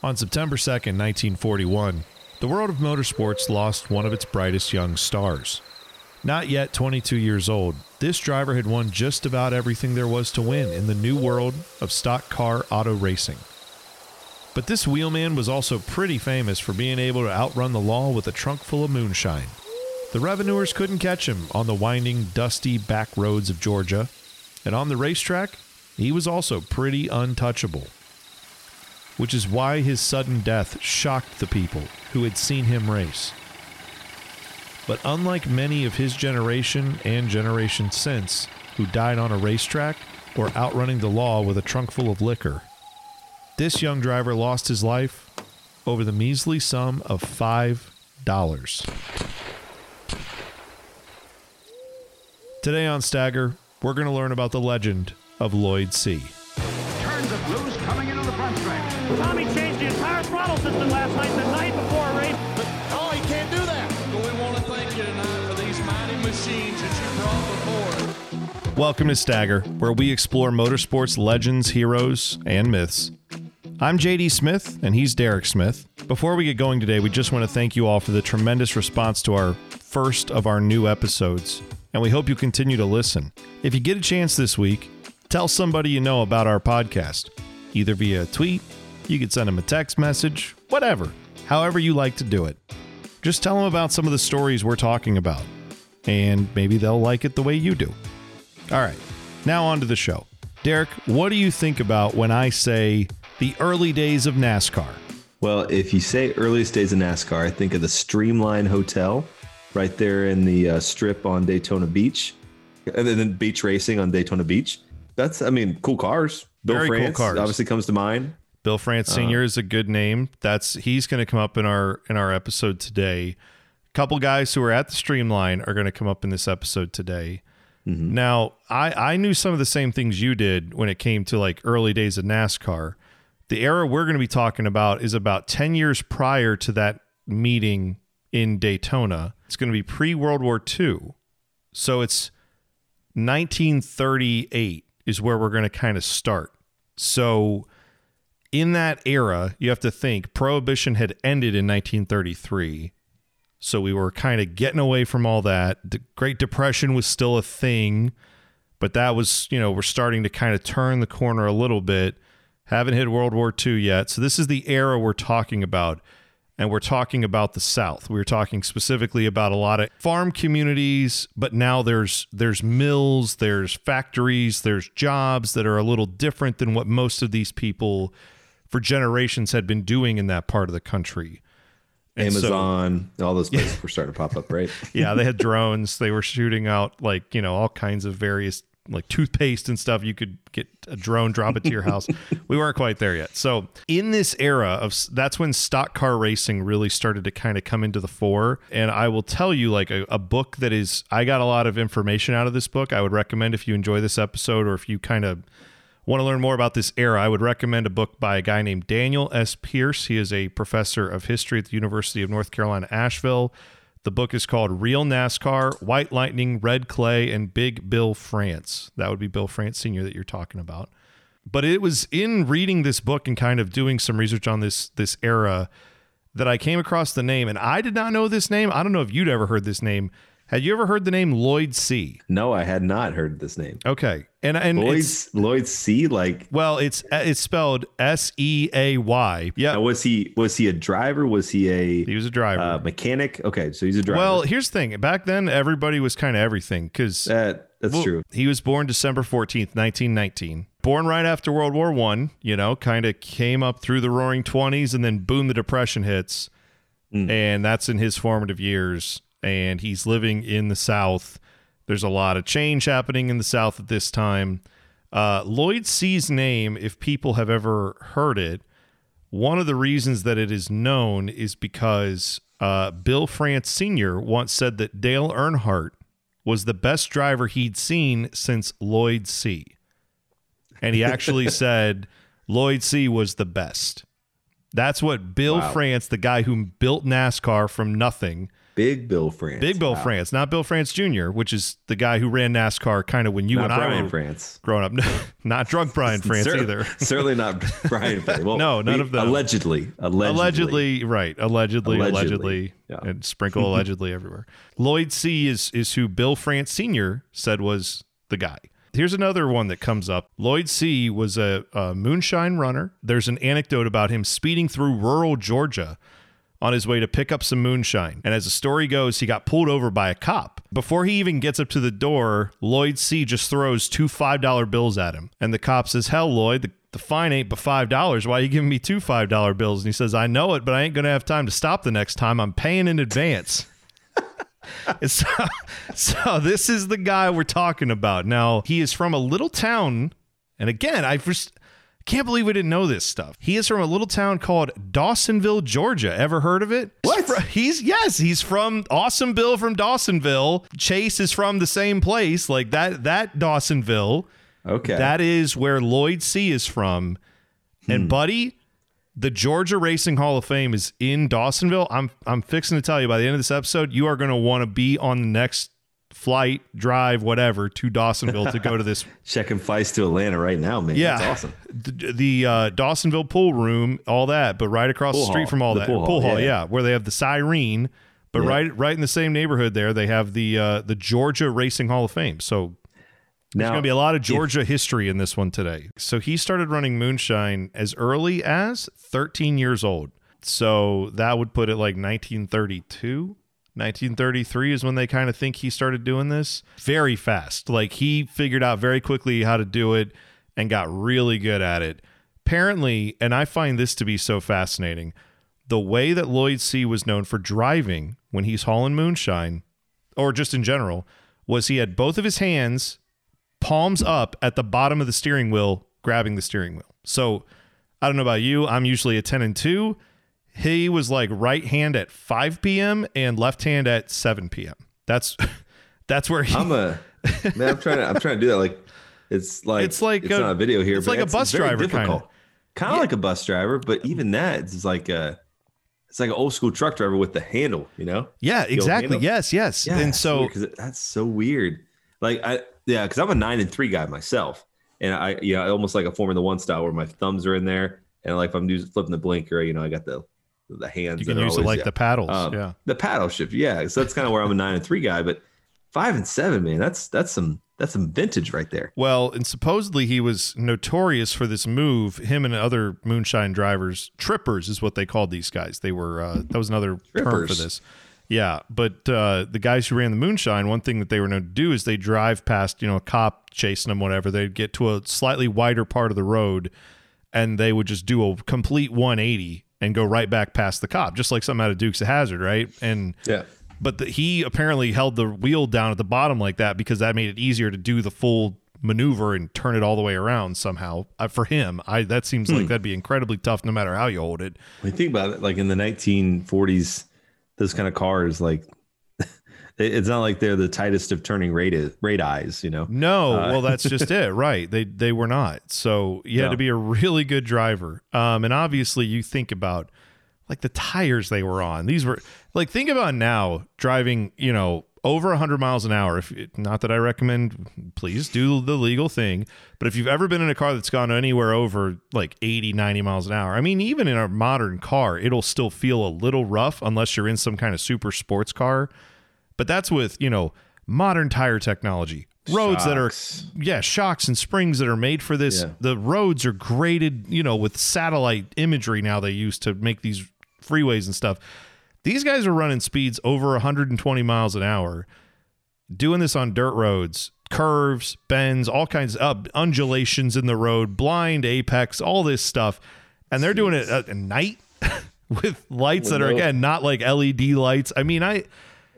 On September 2nd, 1941, the world of motorsports lost one of its brightest young stars. Not yet 22 years old, this driver had won just about everything there was to win in the new world of stock car auto racing. But this wheelman was also pretty famous for being able to outrun the law with a trunk full of moonshine. The revenuers couldn't catch him on the winding, dusty back roads of Georgia, and on the racetrack, he was also pretty untouchable. Which is why his sudden death shocked the people who had seen him race. But unlike many of his generation and generation since who died on a racetrack or outrunning the law with a trunk full of liquor, this young driver lost his life over the measly sum of $5. Today on Stagger, we're going to learn about the legend of Lloyd Seay. Turns of loose coming into the front stretch. Tommy changed the entire throttle system last night, the night before a race. Oh, he can't do that. But we want to thank you tonight for these mighty machines that you brought before. Welcome to Stagger, where we explore motorsports legends, heroes, and myths. I'm JD Smith, and he's Derek Smith. Before we get going today, we just want to thank you all for the tremendous response to our first of our new episodes, and we hope you continue to listen. If you get a chance this week, tell somebody you know about our podcast, either via a tweet, you could send them a text message, whatever, however you like to do it. Just tell them about some of the stories we're talking about, and maybe they'll like it the way you do. All right, now on to the show. Derek, what do you think about when I say the early days of NASCAR? Well, if you say earliest days of NASCAR, I think of the Streamline Hotel right there in the uh, strip on Daytona Beach, and then beach racing on Daytona Beach. That's, I mean, cool cars. Bill Very cool France cars. obviously comes to mind. Bill France uh, Sr. is a good name. That's he's going to come up in our in our episode today. A couple guys who are at the Streamline are going to come up in this episode today. Mm-hmm. Now, I I knew some of the same things you did when it came to like early days of NASCAR. The era we're going to be talking about is about 10 years prior to that meeting in Daytona. It's going to be pre World War II. So it's 1938 is where we're going to kind of start. So in that era, you have to think prohibition had ended in 1933. So we were kind of getting away from all that. The Great Depression was still a thing, but that was, you know, we're starting to kind of turn the corner a little bit. Haven't hit World War II yet. So this is the era we're talking about. And we're talking about the South. We were talking specifically about a lot of farm communities, but now there's there's mills, there's factories, there's jobs that are a little different than what most of these people for generations had been doing in that part of the country. And so- Amazon, all those places were starting to pop up, right? yeah, they had drones. They were shooting out like, you know, all kinds of various like toothpaste and stuff. You could get a drone, drop it to your house. we weren't quite there yet. So, in this era of that's when stock car racing really started to kind of come into the fore. And I will tell you, like, a, a book that is, I got a lot of information out of this book. I would recommend if you enjoy this episode or if you kind of want to learn more about this era, I would recommend a book by a guy named Daniel S. Pierce. He is a professor of history at the University of North Carolina, Asheville. The book is called Real NASCAR, White Lightning, Red Clay, and Big Bill France. That would be Bill France Sr. that you're talking about. But it was in reading this book and kind of doing some research on this this era that I came across the name, and I did not know this name. I don't know if you'd ever heard this name. Had you ever heard the name Lloyd Seay? No, I had not heard this name. Okay, and and it's, Lloyd's Lloyd Seay. Like, well, it's it's spelled S E A Y. Yeah, was he was he a driver? Was he a he was a driver. uh, mechanic? Okay, so he's a driver. well, here's the thing. Back then, everybody was kind of everything because that that's true. He was born December 14th, 1919. Born right after World War One, you know, kind of came up through the roaring 20s and then boom, the Depression hits. And that's in his formative years. And he's living in the South. There's a lot of change happening in the South at this time. Uh, Lloyd Seay's name, if people have ever heard it, one of the reasons that it is known is because uh, Bill France Sr. once said that Dale Earnhardt was the best driver he'd seen since Lloyd Seay. And he actually said Lloyd Seay was the best. That's what Bill Wow. France, the guy who built NASCAR from nothing, Big Bill France. Big Bill Wow. France, not Bill France Jr., which is the guy who ran NASCAR kind of when you Not and I Brian were France. growing up. not drunk Brian France either. Certainly not Brian France. Well, No, none we- of them. Allegedly. Allegedly. Allegedly, right? Allegedly, allegedly, Allegedly, yeah. and sprinkle allegedly everywhere. Lloyd Seay is is who Bill France Sr. said was the guy. Here's another one that comes up. Lloyd Seay was a, a moonshine runner. There's an anecdote about him speeding through rural Georgia on his way to pick up some moonshine. And as the story goes, he got pulled over by a cop. Before he even gets up to the door, Lloyd Seay just throws two $5 bills at him. And the cop says, Hell, Lloyd, the, the fine ain't but $5. Why are you giving me two $5 bills? And he says, I know it, but I ain't going to have time to stop the next time. I'm paying in advance. So, so this is the guy we're talking about. Now, he is from a little town. And again, I first can't believe we didn't know this stuff. He is from a little town called Dawsonville, Georgia. Ever heard of it? What? He's, yes, he's from Awesome Bill from Dawsonville. Chase is from the same place, like that that Dawsonville. Okay. That is where Lloyd Seay is from. And hmm. buddy, the Georgia Racing Hall of Fame is in Dawsonville. I'm I'm fixing to tell you by the end of this episode, you are going to want to be on the next flight, drive, whatever to Dawsonville to go to this Checking flights to Atlanta right now, man. yeah, That's awesome. The, the uh, Dawsonville pool room, all that, but right across Pool the street hall. from all The that pool pool hall, hall, yeah. yeah. where they have the siren, but Yeah. right right in the same neighborhood there, they have the uh, the Georgia Racing Hall of Fame. So there's going to be a lot of Georgia history in this one today. So he started running moonshine as early as 13 years old. So that would put it like 1932. 1933 is when they kind of think he started doing this very fast. Like he figured out very quickly how to do it and got really good at it. Apparently, and I find this to be so fascinating, the way that Lloyd Seay was known for driving when he's hauling moonshine, or just in general, was he had both of his hands palms up at the bottom of the steering wheel, grabbing the steering wheel. So I don't know about you. I'm usually a 10 and 2. He was like right hand at 5 p.m. and left hand at 7 p.m. That's that's where he I'm a man. I'm trying to. I'm trying to do that. Like it's like It's like it's a- not a video here. it's like a bus driver kinda. Kind of like a bus driver, but even that it's like a. It's like an old school truck driver with the handle. You know. Yeah, exactly. handle. Yes, yes. and so that's so weird. Like I yeah, because I'm a nine and three guy myself, and I you know almost like a Formula One style where my thumbs are in there, and like if I'm flipping the blinker, you know I got the the hands. you can use it like yeah. the paddles. Um, yeah. the paddle shift. Yeah, so that's kind of where I'm a nine and three guy, but five and seven, man, that's that's some that's some vintage right there. Well, and supposedly he was notorious for this move. Him and other moonshine drivers, trippers is what they called these guys. They were uh, that was another term for this. Yeah, but uh, the guys who ran the moonshine, one thing that they were known to do is they drive past, you know, a cop chasing them, whatever. They'd get to a slightly wider part of the road, and they would just do a complete 180 and go right back past the cop, just like something out of Dukes of Hazzard, right? And Yeah. but the, he apparently held the wheel down at the bottom like that because that made it easier to do the full maneuver and turn it all the way around somehow. Uh, for him, I that seems like that'd be incredibly tough no matter how you hold it. When you think about it, like in the 1940s, those kind of cars, like it's not like they're the tightest of turning rate rate eyes, you know. No, well that's just it, right? They they were not. So you had No. to be a really good driver. Um, and obviously you think about like the tires they were on. These were like think about now driving, you know, over 100 miles an hour. If not that I recommend, please do the legal thing. But if you've ever been in a car that's gone anywhere over like 80, 90 miles an hour, I mean, even in a modern car, it'll still feel a little rough unless you're in some kind of super sports car. But that's with, you know, modern tire technology. Roads that are yeah, shocks and springs that are made for this. Yeah. The roads are graded, you know, with satellite imagery now they use to make these freeways and stuff. These guys are running speeds over 120 miles an hour, doing this on dirt roads, curves, bends, all kinds of uh, undulations in the road, blind apex, all this stuff. And they're doing it at night with lights that are, again, not like LED lights. I mean, I.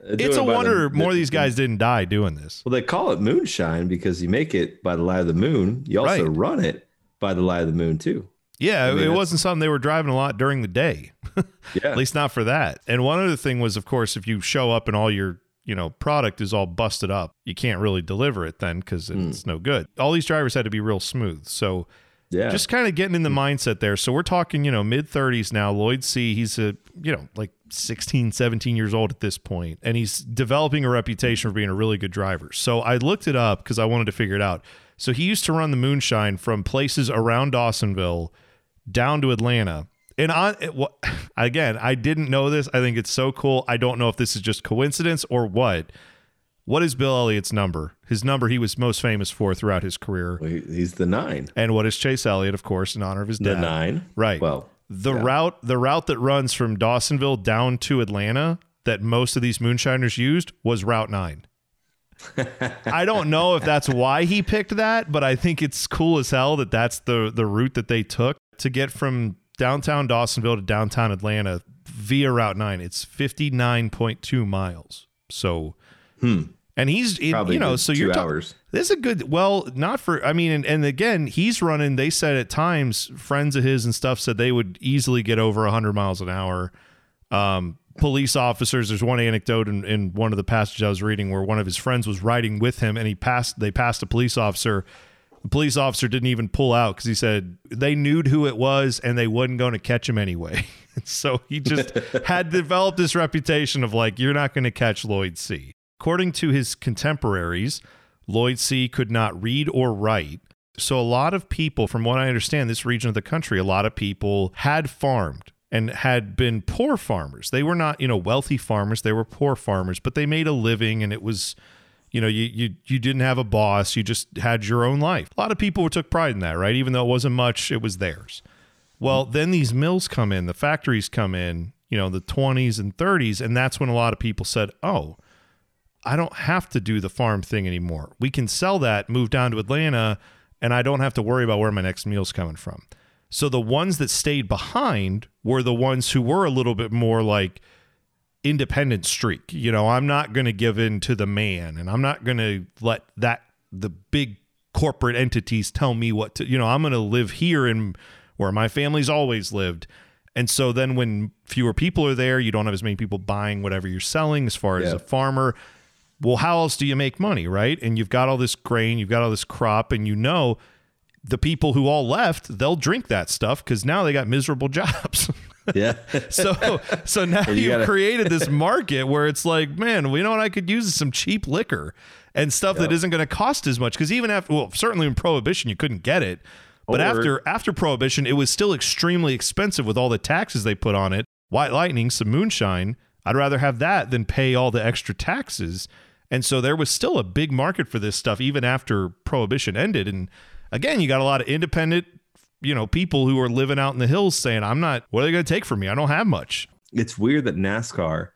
They're It's a doing it by wonder the- more of these guys didn't die doing this. Well, they call it moonshine because you make it by the light of the moon. You also Right. run it by the light of the moon too. Yeah, mean, it wasn't something they were driving a lot during the day. Yeah. At least not for that. And one other thing was, of course, if you show up and all your you know product is all busted up, you can't really deliver it then because Hmm. it's no good. All these drivers had to be real smooth. So Yeah. Just kind of getting in the hmm. mindset there. So we're talking, you know, mid 30s now. Lloyd Seay, he's a, you know, like 16, 17 years old at this point, and he's developing a reputation for being a really good driver. So I looked it up because I wanted to figure it out. So he used to run the moonshine from places around Dawsonville down to Atlanta. And on it, wa- again, I didn't know this. I think it's so cool. I don't know if this is just coincidence or what. What is Bill Elliott's number? His number he was most famous for throughout his career. Well, he- He's the nine. And what is Chase Elliott, of course, in honor of his The dad? nine. Right. Well, the yeah. route the route that runs from Dawsonville down to Atlanta that most of these moonshiners used was Route 9. I don't know if that's why he picked that, but I think it's cool as hell that that's the the route that they took to get from downtown Dawsonville to downtown Atlanta via Route 9. It's 59.2 miles. So hmm. And he's you know, so you're ta- hours. this is a good. Well, not for. I mean, and, and again, he's running. They said at times, friends of his and stuff said they would easily get over hundred miles an hour. Um, police officers. There's one anecdote in, in one of the passages I was reading where one of his friends was riding with him, and he passed. They passed a police officer. The police officer didn't even pull out because he said they knew who it was and they wasn't going to catch him anyway. so he just had developed this reputation of like, you're not going to catch Lloyd Seay. According to his contemporaries, Lloyd Seay. could not read or write. So a lot of people, from what I understand, this region of the country, a lot of people had farmed and had been poor farmers. They were not, you know, wealthy farmers. They were poor farmers, but they made a living and it was, you know, you you you didn't have a boss. You just had your own life. A lot of people took pride in that, right? Even though it wasn't much, it was theirs. Well, then these mills come in, the factories come in, you know, the 20s and 30s, and that's when a lot of people said, "Oh, I don't have to do the farm thing anymore. We can sell that, move down to Atlanta, and I don't have to worry about where my next meal's coming from. So the ones that stayed behind were the ones who were a little bit more like independent streak. You know, I'm not going to give in to the man and I'm not going to let that the big corporate entities tell me what to, you know, I'm going to live here in where my family's always lived. And so then when fewer people are there, you don't have as many people buying whatever you're selling as far as a farmer. Well, how else do you make money, right? And you've got all this grain, you've got all this crop, and you know the people who all left, they'll drink that stuff because now they got miserable jobs. Yeah. so so now you you've gotta- created this market where it's like, man, we know what I could use is some cheap liquor and stuff that isn't going to cost as much. Because even after, well, certainly in Prohibition, you couldn't get it. But Or- after after Prohibition, it was still extremely expensive with all the taxes they put on it. White Lightning, some moonshine. I'd rather have that than pay all the extra taxes. And so there was still a big market for this stuff even after Prohibition ended. And again, you got a lot of independent, you know, people who are living out in the hills saying, I'm not, what are they going to take from me? I don't have much. It's weird that NASCAR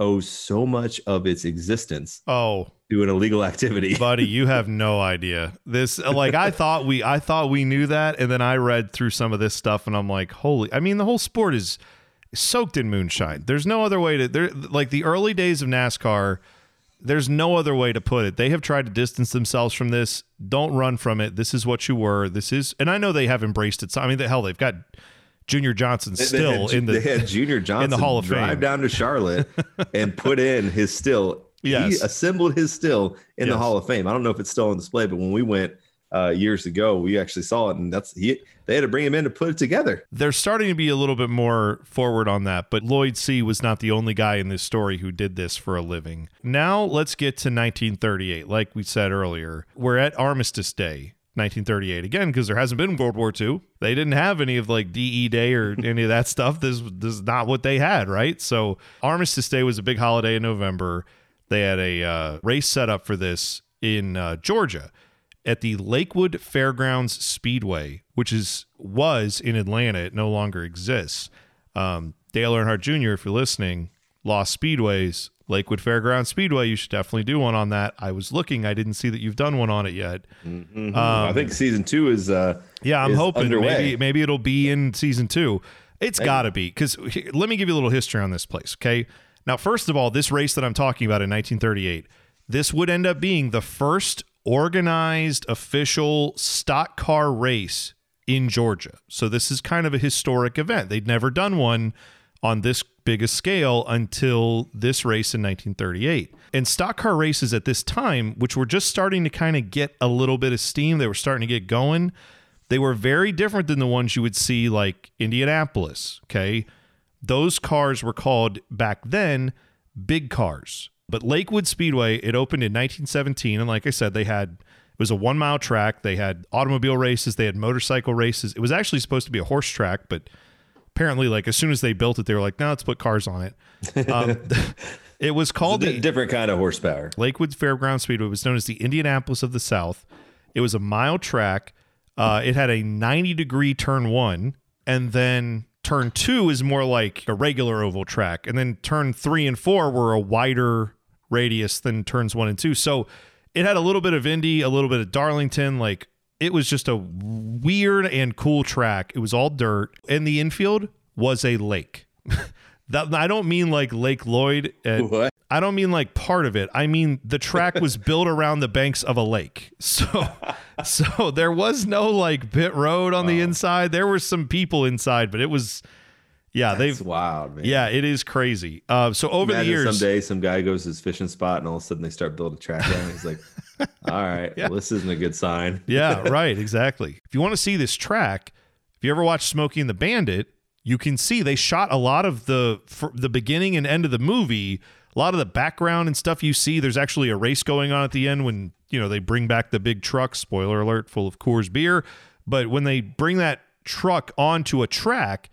owes so much of its existence Oh, to an illegal activity. buddy, you have no idea. This like I thought we I thought we knew that and then I read through some of this stuff and I'm like, "Holy, I mean the whole sport is soaked in moonshine. There's no other way to there like the early days of NASCAR there's no other way to put it. They have tried to distance themselves from this. Don't run from it. This is what you were. This is, and I know they have embraced it. So, I mean, the hell, they've got Junior Johnson They- still they had, in the. they had Junior Johnson in the Hall of drive Fame. down to Charlotte and put in his still. Yes. He assembled his still in the Hall of Fame. I don't know if it's still on display, but when we went uh, years ago, we actually saw it, and that's he. They had to bring him in to put it together. they're starting to be a little bit more forward on that, but Lloyd Seay was not the only guy in this story who did this for a living. Now let's get to 1938. Like we said earlier, we're at Armistice Day. 1938 again because there hasn't been World War II. They didn't have any of like DE Day or any of that stuff. This, this is not what they had, right? So Armistice Day was a big holiday in November. They had a uh, race set up for this in uh, Georgia at the Lakewood Fairgrounds Speedway, which is was in Atlanta. It no longer exists. Um, Dale Earnhardt Jr., if you're listening, lost speedways. Lakewood Fairgrounds Speedway. You should definitely do one on that. I was looking. I didn't see that you've done one on it yet. I think season two is. Uh, Yeah, I'm is hoping underway. maybe maybe it'll be in season two. It's got to be because let me give you a little history on this place. Okay, now first of all, this race that I'm talking about in 1938, this would end up being the first organized official stock car race in Georgia. So this is kind of a historic event. They'd never done one on this big a scale until this race in 1938. And stock car races at this time, which were just starting to kind of get a little bit of steam, they were starting to get going They were very different than the ones you would see like Indianapolis. Okay. Those cars were called back then big cars. But Lakewood Speedway, it opened in 1917. And like I said, they had, it was a one mile track. They had automobile races, they had motorcycle races. It was actually supposed to be a horse track, but apparently, like as soon as they built it, they were like, no, let's put cars on it. Um, it was called a the different kind of horsepower. Lakewood Fairground Speedway was known as the Indianapolis of the South. It was a mile track. Uh, it had a 90 degree turn one, and then turn two is more like a regular oval track, and then turn three and four were a wider radius than turns one and two. So it had a little bit of Indy, a little bit of Darlington. Like it was just a weird and cool track. It was all dirt, and the infield was a lake. that I don't mean like Lake Lloyd. at- What? I don't mean like part of it. I mean the track was built around the banks of a lake. So so there was no like pit road on the inside. There were some people inside, but it was yeah, That's they've wild, man. yeah, it is crazy. Uh, so over Imagine the years someday some guy goes to his fishing spot and all of a sudden they start building a track down. He's like, all right, Yeah. well, this isn't a good sign. yeah, right, exactly. If you want to see this track, if you ever watch Smokey and the Bandit, you can see they shot a lot of the the beginning and end of the movie. A lot of the background and stuff you see. There's actually a race going on at the end when you know they bring back the big truck. Spoiler alert, full of Coors beer. But when they bring that truck onto a track,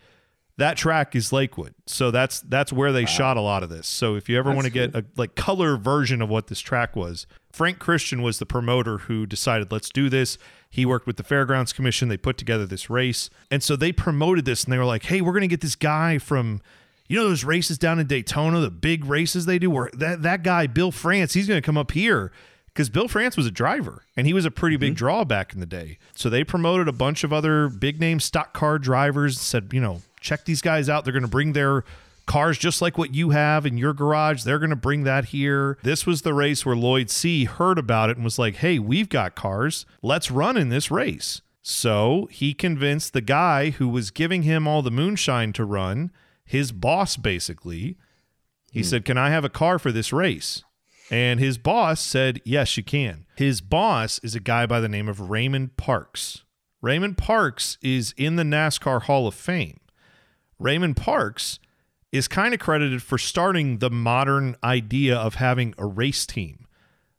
that track is Lakewood. So that's that's where they shot a lot of this. So if you ever want to get a like color version of what this track was, Frank Christian was the promoter who decided let's do this. He worked with the Fairgrounds Commission. They put together this race. And so they promoted this and they were like, "Hey, we're going to get this guy from you know those races down in Daytona, the big races they do where that that guy Bill France, he's going to come up here." Because Bill France was a driver and he was a pretty big mm-hmm. draw back in the day. So they promoted a bunch of other big name stock car drivers, said, you know, check these guys out. They're going to bring their cars just like what you have in your garage. They're going to bring that here. This was the race where Lloyd Seay heard about it and was like, hey, we've got cars. Let's run in this race. So he convinced the guy who was giving him all the moonshine to run, his boss basically, he hmm. said, Can I have a car for this race? And his boss said, Yes, you can. His boss is a guy by the name of Raymond Parks. Raymond Parks is in the NASCAR Hall of Fame. Raymond Parks is kind of credited for starting the modern idea of having a race team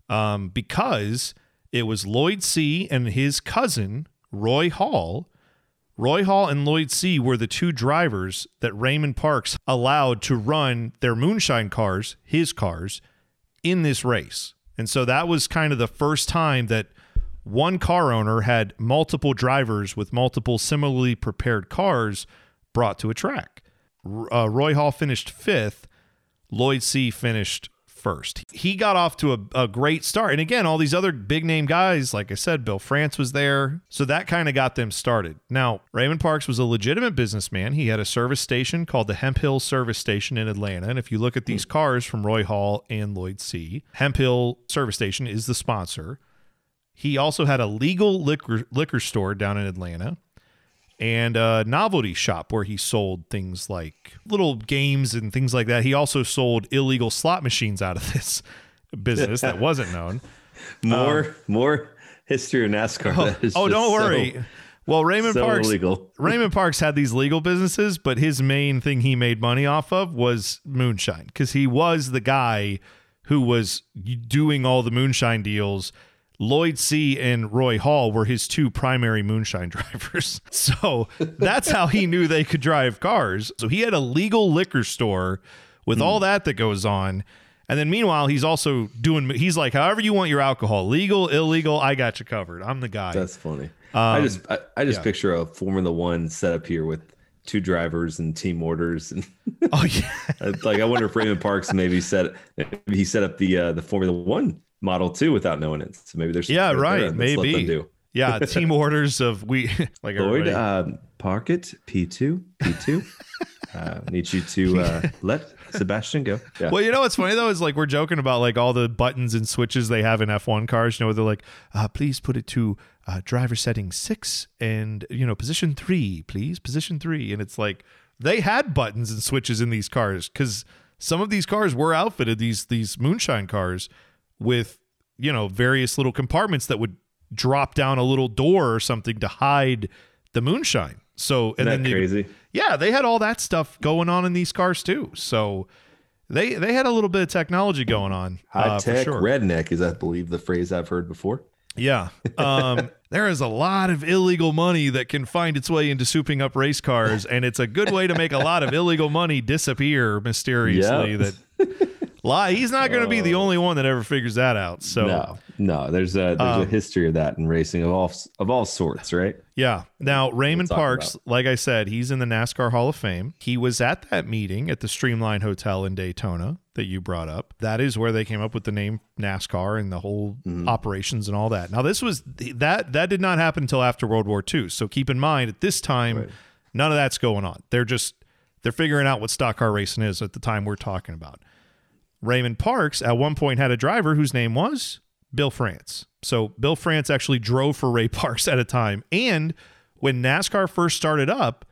um, because it was Lloyd Seay. and his cousin, Roy Hall. Roy Hall and Lloyd Seay. were the two drivers that Raymond Parks allowed to run their moonshine cars, his cars, in this race. And so that was kind of the first time that one car owner had multiple drivers with multiple similarly prepared cars brought to a track. Uh, Roy Hall finished fifth. Lloyd Seay finished first. He got off to a, a great start. And again, all these other big name guys, like I said, Bill France was there. So that kind of got them started. Now, Raymond Parks was a legitimate businessman. He had a service station called the Hemp Hill Service Station in Atlanta. And if you look at these cars from Roy Hall and Lloyd Seay., Hemp Hill Service Station is the sponsor. He also had a legal liquor liquor store down in Atlanta and a novelty shop where he sold things like little games and things like that. He also sold illegal slot machines out of this business that wasn't known. More, um, more history of NASCAR. Oh, is oh, don't so- worry. well, Raymond so Parks illegal. Raymond Parks had these legal businesses, but his main thing he made money off of was moonshine because he was the guy who was doing all the moonshine deals. Lloyd Seay. and Roy Hall were his two primary moonshine drivers. So that's how he knew they could drive cars. So he had a legal liquor store with all that that goes on. And then meanwhile, he's also doing, he's like, however you want your alcohol, legal, illegal, I got you covered. I'm the guy. That's funny. I just, I, I just Um, yeah. picture a Formula One setup here with two drivers and team orders, and oh, yeah. like I wonder if Raymond Parks maybe set, maybe he set up the uh, the Formula One model 2 without knowing it. So maybe there's Yeah, right. Let's let them Maybe. do. Yeah, team orders of we like Lloyd, everybody. um, park it P two P two. Uh, need you to uh, let Sebastian go. Yeah. Well, you know what's funny though is like we're joking about like all the buttons and switches they have in F1 cars. You know, they're like, uh, please put it to uh, driver setting six and you know position three, please position three, and it's like they had buttons and switches in these cars because some of these cars were outfitted these these moonshine cars with you know various little compartments that would drop down a little door or something to hide the moonshine. So and then that you- crazy? yeah, they had all that stuff going on in these cars too. So they they had a little bit of technology going on. High uh, tech sure. redneck is, I believe, the phrase I've heard before. Yeah. Um, there is a lot of illegal money that can find its way into souping up race cars, and it's a good way to make a lot of illegal money disappear mysteriously. Yeah. That lie. He's not going to be the only one that ever figures that out. So no, no, there's a there's Um, a history of that in racing of all of all sorts, right? Yeah. Now, Raymond talk Parks, like I said, he's in the NASCAR Hall of Fame. He was at that meeting at the Streamline Hotel in Daytona that you brought up. That is where they came up with the name NASCAR and the whole operations and all that. Now, this was that that did not happen until after World War II. So keep in mind at this time, none of that's going on. They're just they're figuring out what stock car racing is at the time we're talking about. Raymond Parks at one point had a driver whose name was Bill France. So Bill France actually drove for Ray Parks at a time. And when NASCAR first started up,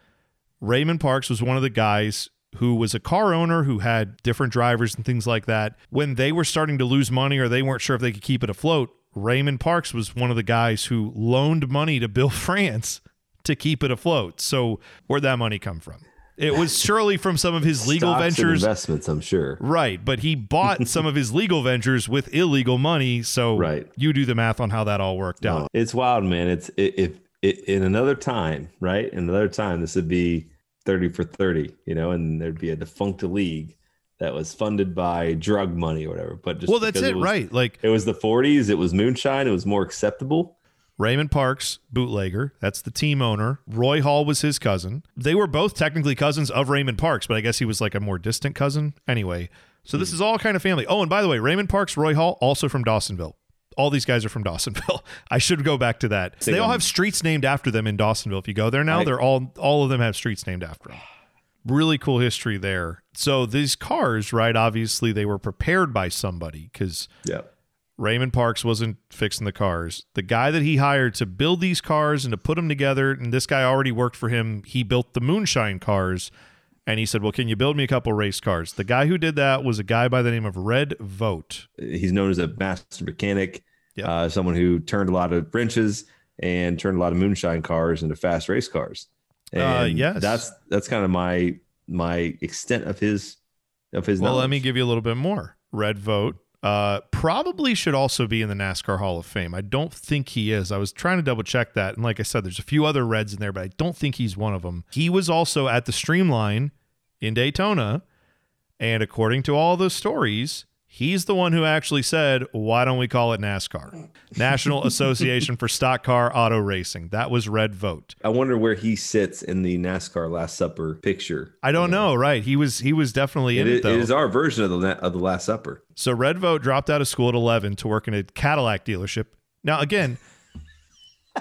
Raymond Parks was one of the guys who was a car owner who had different drivers and things like that. When they were starting to lose money or they weren't sure if they could keep it afloat, Raymond Parks was one of the guys who loaned money to Bill France to keep it afloat. So where'd that money come from? It was surely from some of his legal Stocks ventures. investments, I'm sure. Right, but he bought some of his legal ventures with illegal money. So Right. you do the math on how that all worked No, out. it's wild, man. It's if it, in another time, right? In another time, this would be thirty for thirty, you know, and there'd be a defunct league that was funded by drug money or whatever. But just Well, that's because it, was- right? Like It was the '40s. It was moonshine. It was more acceptable. Raymond Parks, bootlegger, that's the team owner. Roy Hall was his cousin. They were both technically cousins of Raymond Parks, but I guess he was like a more distant cousin. Anyway, so this hmm. is all kind of family. Oh, and by the way, Raymond Parks, Roy Hall, also from Dawsonville. All these guys are from Dawsonville. I should go back to that. They all have streets named after them in Dawsonville. If you go there now, they're all all of them have streets named after them. Really cool history there. So these cars, right? Obviously, they were prepared by somebody because Yeah. Raymond Parks wasn't fixing the cars. The guy that he hired to build these cars and to put them together, and this guy already worked for him. He built the Moonshine cars, and he said, "Well, can you build me a couple race cars?" The guy who did that was a guy by the name of Red Vogt. He's known as a master mechanic, Yeah. uh, someone who turned a lot of wrenches and turned a lot of moonshine cars into fast race cars. And Uh, yes. that's that's kind of my my extent of his of his. Well, let me give you a little bit more. Red Vogt uh, probably should also be in the NASCAR Hall of Fame. I don't think he is. I was trying to double check that, and like I said, there's a few other Reds in there, but I don't think he's one of them. He was also at the Streamline in Daytona, and according to all those stories, he's the one who actually said, "Why don't we call it NASCAR, National Association for Stock Car Auto Racing?" That was Red Vogt. I wonder where he sits in the NASCAR Last Supper picture. I don't know, right? He was he was definitely It in it, is, though. it is our version of the of the Last Supper. So Red Vogt dropped out of school at 11 to work in a Cadillac dealership. Now, again,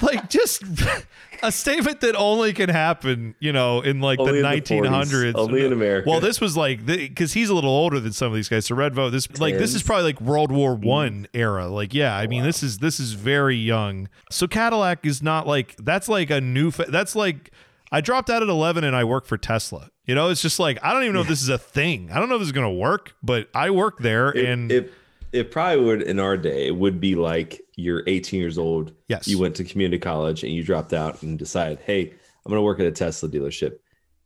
like just a statement that only can happen, you know, in like Only the in the 1900s. 40s, only in America. Well, this was like because he's a little older than some of these guys. So Red Vogt, this like this is probably like World War mm. One era. Like, yeah, I mean, this is this is very young. So Cadillac is not like that's like a new. Fa- that's like I dropped out at 11 and I work for Tesla. You know, it's just like I don't even know if this is a thing. I don't know if this is gonna work, but I work there It, and. it, it probably would in our day. It would be like you're 18 years old. Yes. You went to community college and you dropped out and decided, hey, I'm going to work at a Tesla dealership.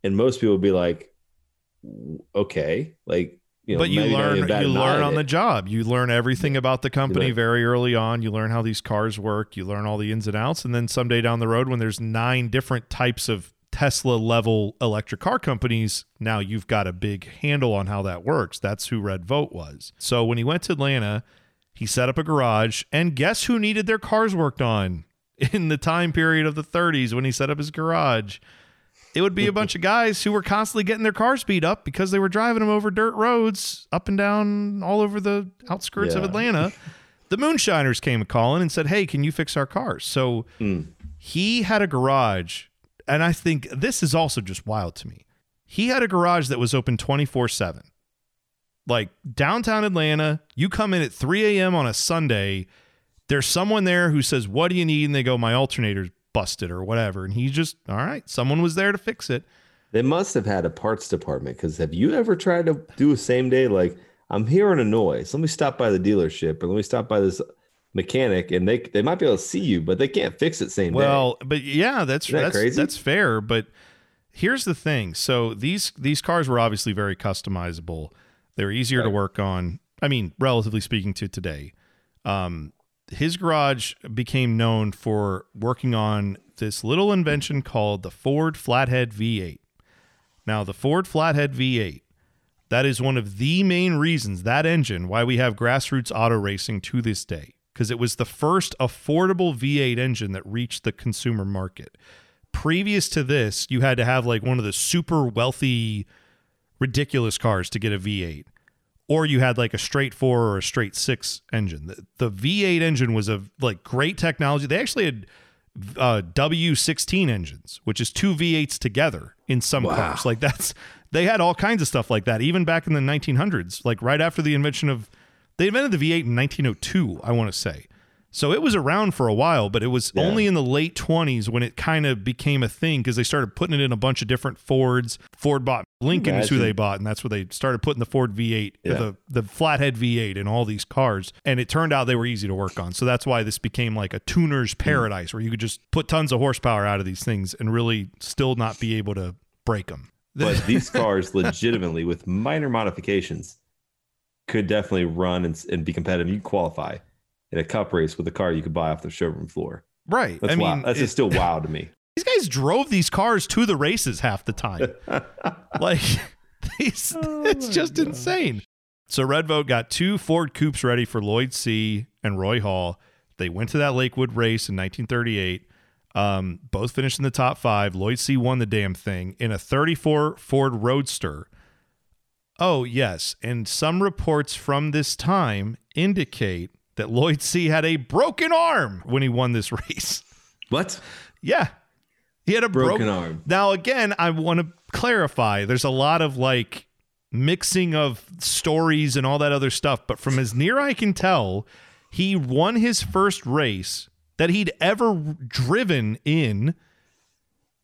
And most people would be like, okay, like you know, but you learn you learn on at the job. You learn everything about the company very early on. You learn how these cars work. You learn all the ins and outs. And then someday down the road when there's nine different types of tesla level electric car companies now you've got a big handle on how that works. That's who red Vogt was. So when he went to atlanta he set up a garage and guess who needed their cars worked on in the time period of the 30s when he set up his garage it would be a bunch of guys who were constantly getting their cars beat up because they were driving them over dirt roads up and down all over the outskirts of Atlanta. The moonshiners came calling and said, "Hey, can you fix our cars?" So mm. he had a garage, and I think this is also just wild to me. He had a garage that was open 24/7. Like downtown Atlanta, you come in at 3 a.m. on a Sunday, there's someone there who says, What do you need? And they go, My alternator's busted or whatever. And he just, All right, someone was there to fix it. They must have had a parts department because have you ever tried to do a same day? Like, I'm hearing a noise. Let me stop by the dealership or let me stop by this mechanic and they they might be able to see you, but they can't fix it same Well, day. Well, but yeah, that's that that's crazy? that's fair. But here's the thing: so these these cars were obviously very customizable. They were easier to work on. I mean, relatively speaking to today. Um, his garage became known for working on this little invention called the Ford Flathead V8. Now, the Ford Flathead V8, that is one of the main reasons, that engine, why we have grassroots auto racing to this day, because it was the first affordable V8 engine that reached the consumer market. Previous to this, you had to have like one of the super wealthy, ridiculous cars to get a V8 or you had like a straight four or a straight six engine. The, the V8 engine was a like great technology. They actually had uh, W16 engines, which is two V8s together in some Wow. cars. Like that's they had all kinds of stuff like that, even back in the 1900s. Like right after the invention of they invented the V8 in 1902, I want to say. So it was around for a while, but it was Yeah. only in the late 20s when it kind of became a thing because they started putting it in a bunch of different Fords. Ford bought Lincoln is who they bought, and that's where they started putting the Ford V8, Yeah. the the flathead V8 in all these cars. And it turned out they were easy to work on. So that's why this became like a tuner's hmm. paradise where you could just put tons of horsepower out of these things and really still not be able to break them. But these cars, legitimately, with minor modifications, could definitely run and, and be competitive. You qualify in a cup race with a car you could buy off the showroom floor. right. That's I mean, wow. That's it- just still wild to me. these guys drove these cars to the races half the time. like these, Oh it's just insane. So Red Vogt got two Ford Coupes ready for Lloyd Seay. and Roy Hall. They went to that Lakewood race in 1938. Um, both finished in the top five. Lloyd Seay. won the damn thing in a 34 Ford Roadster. Oh yes, and some reports from this time indicate that Lloyd Seay. had a broken arm when he won this race. What? Yeah. He had a Broken broken arm. Now, again, I want to clarify there's a lot of like mixing of stories and all that other stuff, but from as near I can tell, he won his first race that he'd ever driven in,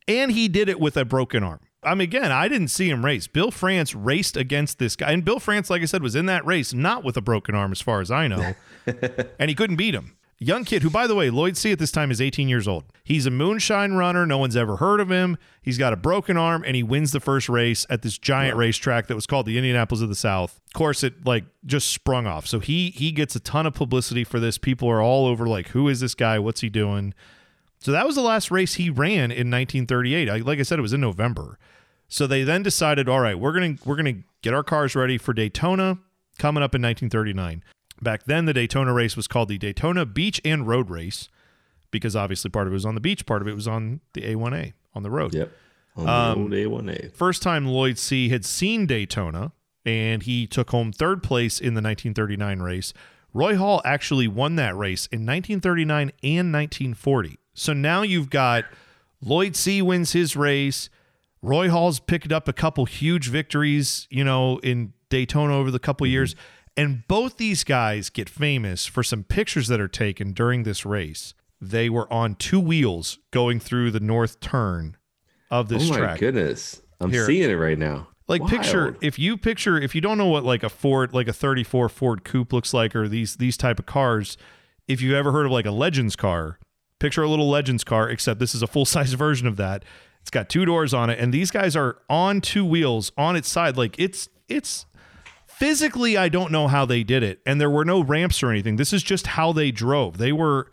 and he did it with a broken arm. I mean, again, I didn't see him race. Bill France raced against this guy, and Bill France, like I said, was in that race not with a broken arm, as far as I know, and he couldn't beat him. Young kid who, by the way, Lloyd Seay at this time is 18 years old. He's a moonshine runner. No one's ever heard of him. He's got a broken arm, and he wins the first race at this giant racetrack that was called the Indianapolis of the South. Of course, it like just sprung off. So he he gets a ton of publicity for this. People are all over like, who is this guy? What's he doing? So that was the last race he ran in 1938. I, like I said, it was in November. So they then decided, all right, we're gonna we're gonna get our cars ready for Daytona coming up in 1939. Back then, the Daytona race was called the Daytona Beach and Road Race because obviously part of it was on the beach, part of it was on the A1A on the road. Yep. On the Um, old A1A. First time Lloyd Seay had seen Daytona, and he took home third place in the 1939 race. Roy Hall actually won that race in 1939 and 1940. So now you've got Lloyd Seay wins his race. Roy Hall's picked up a couple huge victories, you know, in Daytona over the couple mm-hmm. years. And both these guys get famous for some pictures that are taken during this race. They were on two wheels going through the north turn of this track. oh my goodness. I'm Here. seeing it right now. like picture if you picture if you don't know what like a ford like a 34 ford coupe looks like or these these type of cars if you've ever heard of like a legends car picture a little legends car except this is a full-size version of that it's got two doors on it and these guys are on two wheels on its side. Like it's it's physically i don't know how they did it and there were no ramps or anything. This is just how they drove. They were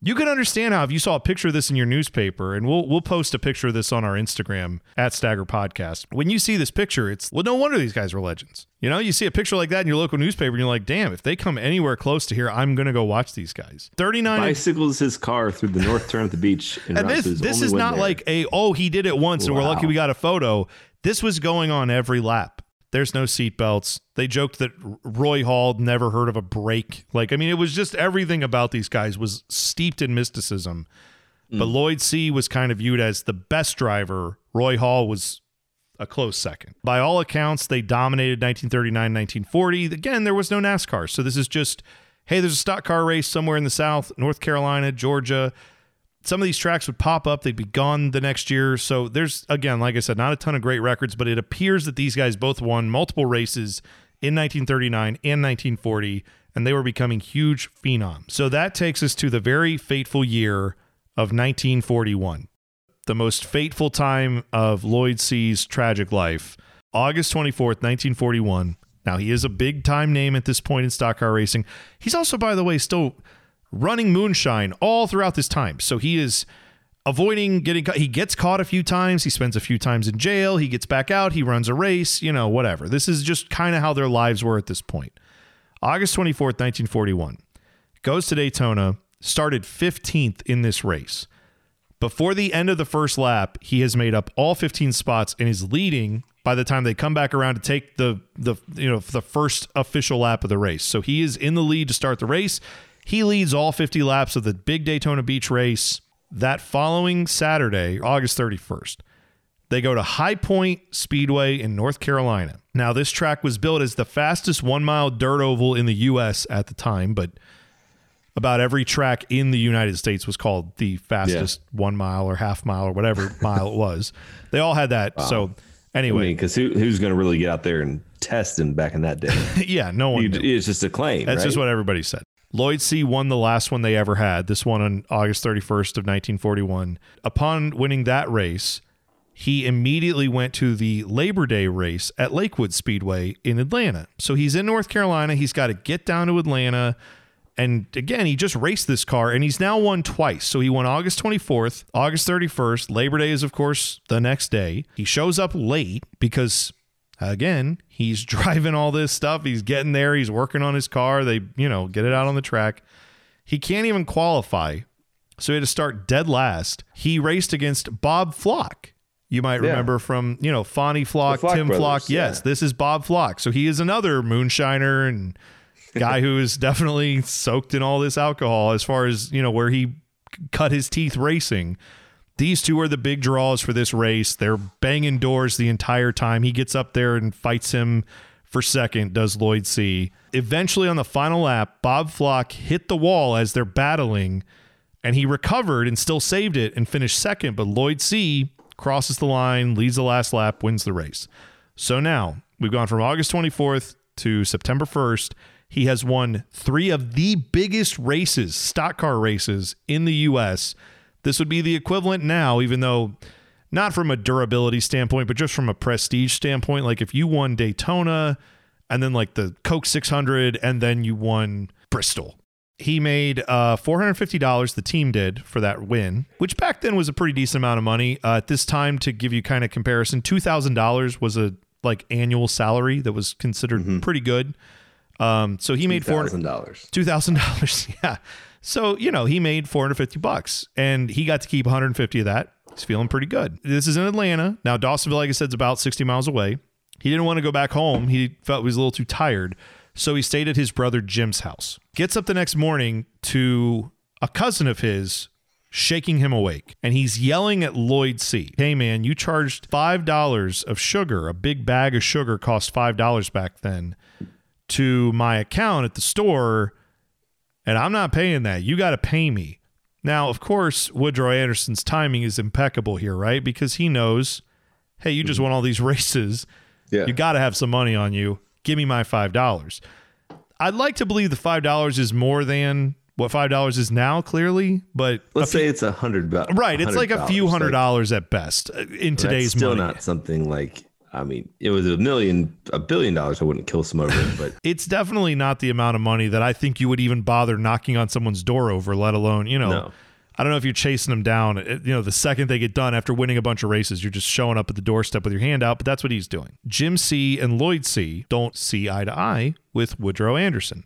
you can understand how if you saw a picture of this in your newspaper, and we'll we'll post a picture of this on our Instagram at Stagger Podcast. When you see this picture, it's well, no wonder these guys were legends. You know, you see a picture like that in your local newspaper, and you're like, damn, if they come anywhere close to here, I'm gonna go watch these guys. Thirty nine. bicycles his car through the north turn of the beach. In And this this is not there. like a oh he did it once and we're lucky we got a photo. This was going on every lap. There's no seatbelts. They joked that Roy Hall never heard of a brake. Like I mean, it was just everything about these guys was steeped in mysticism. But mm. Lloyd Seay was kind of viewed as the best driver. Roy Hall was a close second. By all accounts, they dominated 1939, 1940. Again, there was no NASCAR. So this is just, hey, there's a stock car race somewhere in the South, North Carolina, Georgia. Some of these tracks would pop up, they'd be gone the next year. So there's, again, like I said, not a ton of great records, but it appears that these guys both won multiple races in 1939 and 1940, and they were becoming huge phenoms. So that takes us to the very fateful year of 1941, the most fateful time of Lloyd Seay's tragic life. August 24th, 1941. Now, he is a big time name at this point in stock car racing. He's also, by the way, still running moonshine all throughout this time. So he is avoiding getting caught. He gets caught a few times. He spends a few times in jail. He gets back out. He runs a race, you know, whatever. This is just kind of how their lives were at this point. August 24th, 1941. Goes to Daytona, started 15th in this race. Before the end of the first lap, he has made up all 15 spots and is leading by the time they come back around to take the the you know the first official lap of the race. So he is in the lead to start the race. He leads all 50 laps of the big Daytona Beach race that following Saturday, August 31st, they go to High Point Speedway in North Carolina. Now, this track was built as the fastest one mile dirt oval in the U.S. at the time, but about every track in the United States was called the fastest yeah. one mile or half mile or whatever mile it was. They all had that. Wow. So, anyway. I mean, because who, who's going to really get out there and test him back in that day? yeah, no one. it's just a claim. That's right? just what everybody said. Lloyd Seay. won the last one they ever had, this one on August 31st of 1941. Upon winning that race, he immediately went to the Labor Day race at Lakewood Speedway in Atlanta. So he's in North Carolina. He's got to get down to Atlanta. And again, he just raced this car and he's now won twice. So he won August 24th, August 31st. Labor Day is, of course, the next day. He shows up late because again, he's driving all this stuff. He's getting there. He's working on his car. They, you know, get it out on the track. He can't even qualify. So he had to start dead last. He raced against Bob Flock. You might yeah. remember from, you know, Fonty Flock, Flock Tim brothers, Flock. Yes, yeah. this is Bob Flock. So he is another moonshiner and guy who is definitely soaked in all this alcohol as far as, you know, where he cut his teeth racing. These two are the big draws for this race. They're banging doors the entire time. He gets up there and fights him for second, does Lloyd Seay. Eventually, on the final lap, Bob Flock hit the wall as they're battling, and he recovered and still saved it and finished second. But Lloyd Seay crosses the line, leads the last lap, wins the race. So now we've gone from August 24th to September 1st. He has won three of the biggest races, stock car races in the U.S. This would be the equivalent now, even though not from a durability standpoint, but just from a prestige standpoint. Like if you won Daytona and then like the Coke 600 and then you won Bristol. He made uh, $450, the team did, for that win, which back then was a pretty decent amount of money. Uh, at this time, to give you kind of comparison, $2,000 was a like annual salary that was considered mm-hmm. pretty good. Um, so he made $4,000. $2,000, yeah. So, you know, he made 450 bucks and he got to keep 150 of that. He's feeling pretty good. This is in Atlanta. Now, Dawsonville, like I said, is about 60 miles away. He didn't want to go back home. He felt he was a little too tired. So he stayed at his brother Jim's house. Gets up the next morning to a cousin of his shaking him awake. And he's yelling at Lloyd Seay. Hey, man, you charged $5 of sugar. A big bag of sugar cost $5 back then to my account at the store and I'm not paying that. You got to pay me. Now, of course, Woodrow Anderson's timing is impeccable here, right? Because he knows, hey, you just won all these races. Yeah. You got to have some money on you. Give me my $5. I'd like to believe the $5 is more than what $5 is now, clearly, but let's few, say it's a hundred bucks. Right. It's like a few hundred dollars like, at best uh, in today's still money. not something like I mean, it was a million, a billion dollars. I wouldn't kill some over it, but it's definitely not the amount of money that I think you would even bother knocking on someone's door over. Let alone, you know, no. I don't know if you're chasing them down. Uh, you know, the second they get done after winning a bunch of races, you're just showing up at the doorstep with your hand out. But that's what he's doing. Jim Seay. and Lloyd Seay. don't see eye to eye with Woodrow Anderson.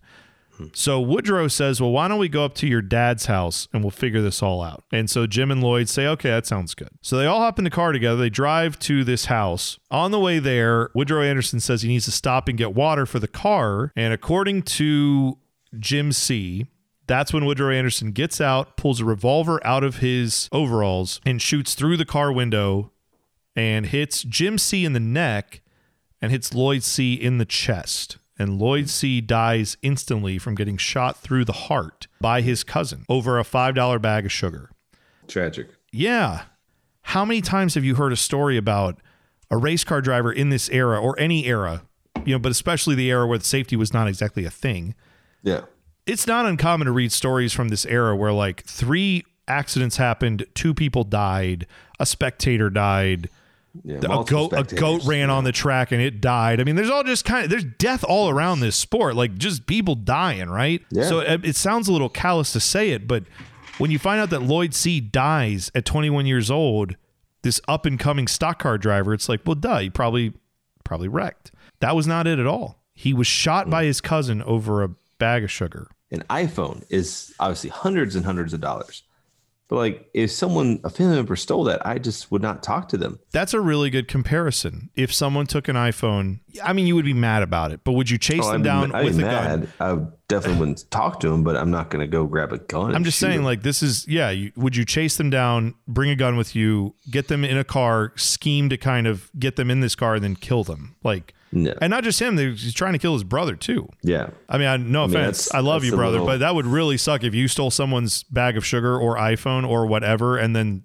So Woodrow says, Well, why don't we go up to your dad's house and we'll figure this all out? And so Jim and Lloyd say, Okay, that sounds good. So they all hop in the car together. They drive to this house. On the way there, Woodrow Anderson says he needs to stop and get water for the car. And according to Jim Seay., that's when Woodrow Anderson gets out, pulls a revolver out of his overalls, and shoots through the car window and hits Jim Seay. in the neck and hits Lloyd Seay. in the chest and Lloyd Seay. dies instantly from getting shot through the heart by his cousin over a $5 bag of sugar. Tragic. Yeah. How many times have you heard a story about a race car driver in this era or any era you know, but especially the era where the safety was not exactly a thing. Yeah. It's not uncommon to read stories from this era where like three accidents happened, two people died, a spectator died, Yeah. a goat a goat ran on the track and it died. I mean, there's all just kind of there's death all around this sport, like just people dying, right? Yeah. So it, it sounds a little callous to say it, but when you find out that Lloyd Seay dies at 21 years old, this up and coming stock car driver, it's like, well, duh, he probably probably wrecked. That was not it at all. He was shot by hmm. his cousin over a bag of sugar. An iPhone is obviously hundreds and hundreds of dollars. But like if someone a family member stole that, I just would not talk to them. That's a really good comparison. If someone took an iPhone, I mean, you would be mad about it, but would you chase Oh, them down I'd with be a gun? I definitely wouldn't talk to them, but I'm not going to go grab a gun. I'm just saying, him. like, this is, yeah, you, would you chase them down, bring a gun with you, get them in a car, scheme to kind of get them in this car, and then kill them? Like, No. and not just him, he's trying to kill his brother, too. yeah, I mean, I, no mean, offense. I love you, brother, little- but that would really suck if you stole someone's bag of sugar or iPhone or whatever, and then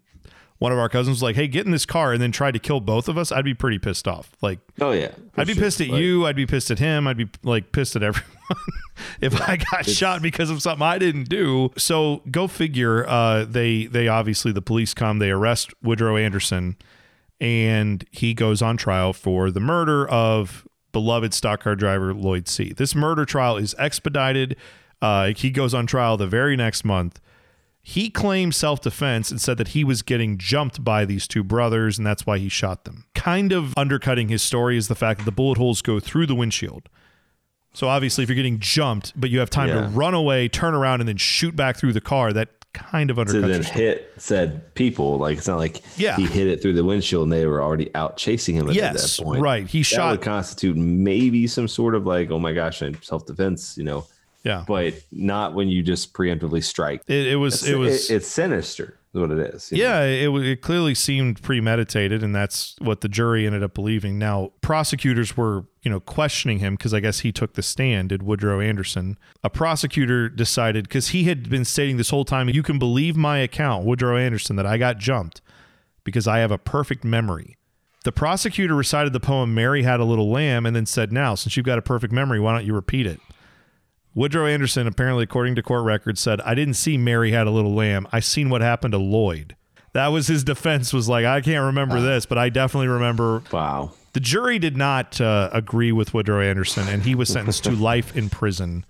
one of our cousins was like, hey, get in this car, and then tried to kill both of us. I'd be pretty pissed off. Like, oh yeah. I'd be sure. pissed at Like, you. I'd be pissed at him. I'd be like pissed at everyone if I got shot because of something I didn't do. So go figure. Uh, they they obviously the police come. They arrest Woodrow Anderson, and he goes on trial for the murder of beloved stock car driver Lloyd Seay. This murder trial is expedited. Uh, he goes on trial the very next month. He claimed self defense and said that he was getting jumped by these two brothers and that's why he shot them. Kind of undercutting his story is the fact that the bullet holes go through the windshield. So obviously, if you're getting jumped, but you have time to run away, turn around, and then shoot back through the car, that kind of To undercuts then hit said people like it's not like Yeah. he hit it through the windshield and they were already out chasing him at Yes, that point. right. He that shot- would constitute maybe some sort of like oh my gosh I self defense, you know, Yeah, but not when you just preemptively strike. it, it was. It was. it's sinister. Is what it is. Yeah, it, it clearly seemed premeditated, and that's what the jury ended up believing. Now, prosecutors were, you know, questioning him because I guess he took the stand, did Woodrow Anderson. A prosecutor decided, because he had been stating this whole time, you can believe my account, Woodrow Anderson, that I got jumped because I have a perfect memory. The prosecutor recited the poem Mary Had a Little Lamb and then said, Now, since you've got a perfect memory, why don't you repeat it? Woodrow Anderson, apparently, according to court records, said, I didn't see Mary had a little lamb. I seen what happened to Lloyd. That was his defense, was like, I can't remember this, but I definitely remember. Wow. The jury did not uh, agree with Woodrow Anderson, and he was sentenced to life in prison.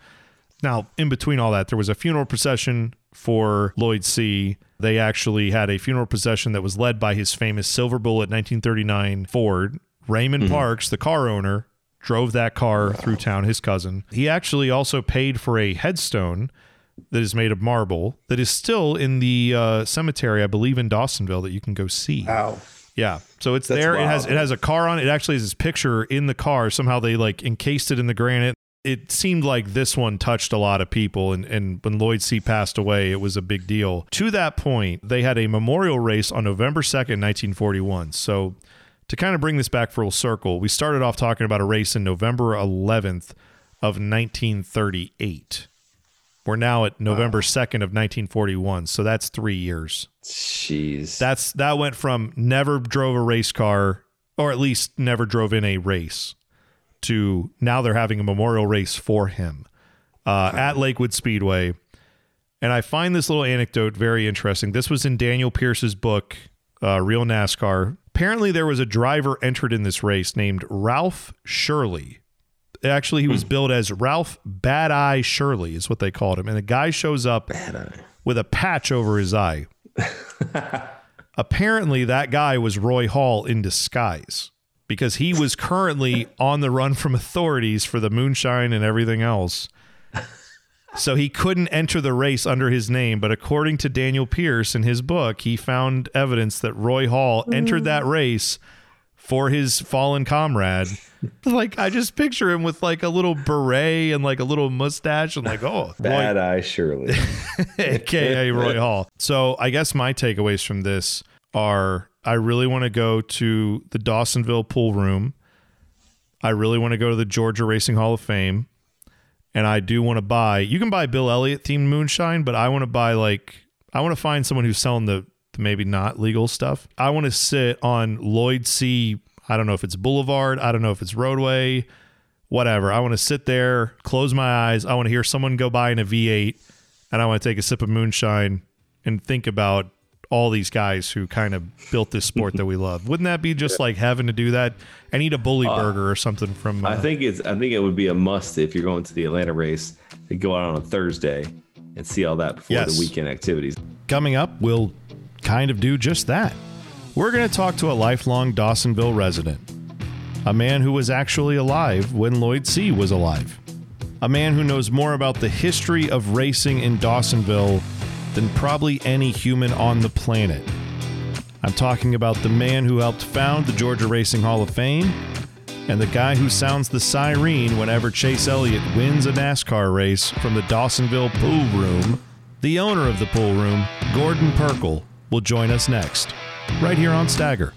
Now, in between all that, there was a funeral procession for Lloyd Seay. They actually had a funeral procession that was led by his famous Silver Bullet 1939 Ford. Raymond Parks, the car owner, drove that car through town, his cousin. He actually also paid for a headstone that is made of marble that is still in the uh, cemetery, I believe, in Dawsonville that you can go see. Wow. Yeah. So it's there. It has it has a car on it. It actually has his picture in the car. Somehow they like encased it in the granite. It seemed like this one touched a lot of people and, and when Lloyd Seay passed away, it was a big deal. To that point, they had a memorial race on November 2nd, 1941. So to kind of bring this back full circle, we started off talking about a race in November 11th of 1938. We're now at November 2nd of 1941. So that's 3 years. Jeez. That's that went from never drove a race car, or at least never drove in a race, to now they're having a memorial race for him uh, at Lakewood Speedway. And I find this little anecdote very interesting. This was in Daniel Pierce's book, uh, Real NASCAR. Apparently, there was a driver entered in this race named Ralph Shirley. Actually, he was hmm. billed as Ralph Bad Eye Shirley, is what they called him. And the guy shows up with a patch over his eye. Apparently, that guy was Roy Hall in disguise because he was currently on the run from authorities for the moonshine and everything else. So he couldn't enter the race under his name, but according to Daniel Pierce in his book, he found evidence that Roy Hall entered that mm. race for his fallen comrade. Like I just picture him with like a little beret and like a little mustache and like oh Bad Roy, eye, Shirley. aka Roy Hall. So I guess my takeaways from this are I really want to go to the Dawsonville pool room. I really want to go to the Georgia Racing Hall of Fame. And I do want to buy you can buy Bill Elliott themed moonshine, but I want to buy like I want to find someone who's selling the, the maybe not legal stuff. I want to sit on Lloyd Seay. I don't know if it's Boulevard, I don't know if it's Roadway, whatever. I want to sit there, close my eyes. I want to hear someone go by in a V8, and I want to take a sip of moonshine and think about all these guys who kind of built this sport that we love. Wouldn't that be just like having to do that? I need a bully burger or something from. Uh, I think it's. I think it would be a must if you're going to the Atlanta race to go out on a Thursday and see all that before Yes. the weekend activities. Coming up, we'll kind of do just that. We're going to talk to a lifelong Dawsonville resident, a man who was actually alive when Lloyd Seay. was alive, a man who knows more about the history of racing in Dawsonville than probably any human on the planet. I'm talking about the man who helped found the Georgia Racing Hall of Fame and the guy who sounds the siren whenever Chase Elliott wins a NASCAR race from the Dawsonville pool room. The owner of the pool room, Gordon Pirkle, will join us next, right here on Stagger.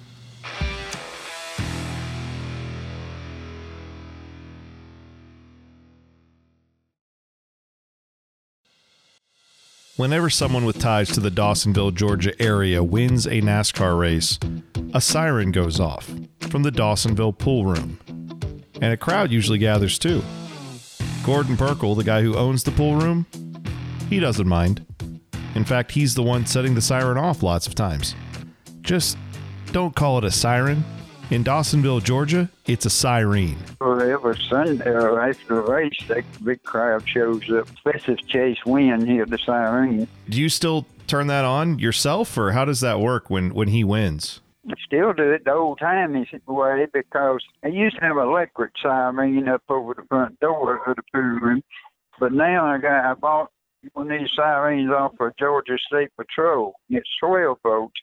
Whenever someone with ties to the Dawsonville, Georgia area wins a NASCAR race, a siren goes off from the Dawsonville pool room. And a crowd usually gathers too. Gordon Pirkle, the guy who owns the pool room, he doesn't mind. In fact, he's the one setting the siren off lots of times. Just don't call it a siren. In Dawsonville, Georgia, it's a siren. Well, every Sunday or after the race, that big crowd shows up. Especially if Chase win, here, the siren. Do you still turn that on yourself, or how does that work when, when he wins? I still do it the old timey way because I used to have an electric siren up over the front door of the pool room, but now I got I bought one of these sirens off of Georgia State Patrol. It's 12 volts.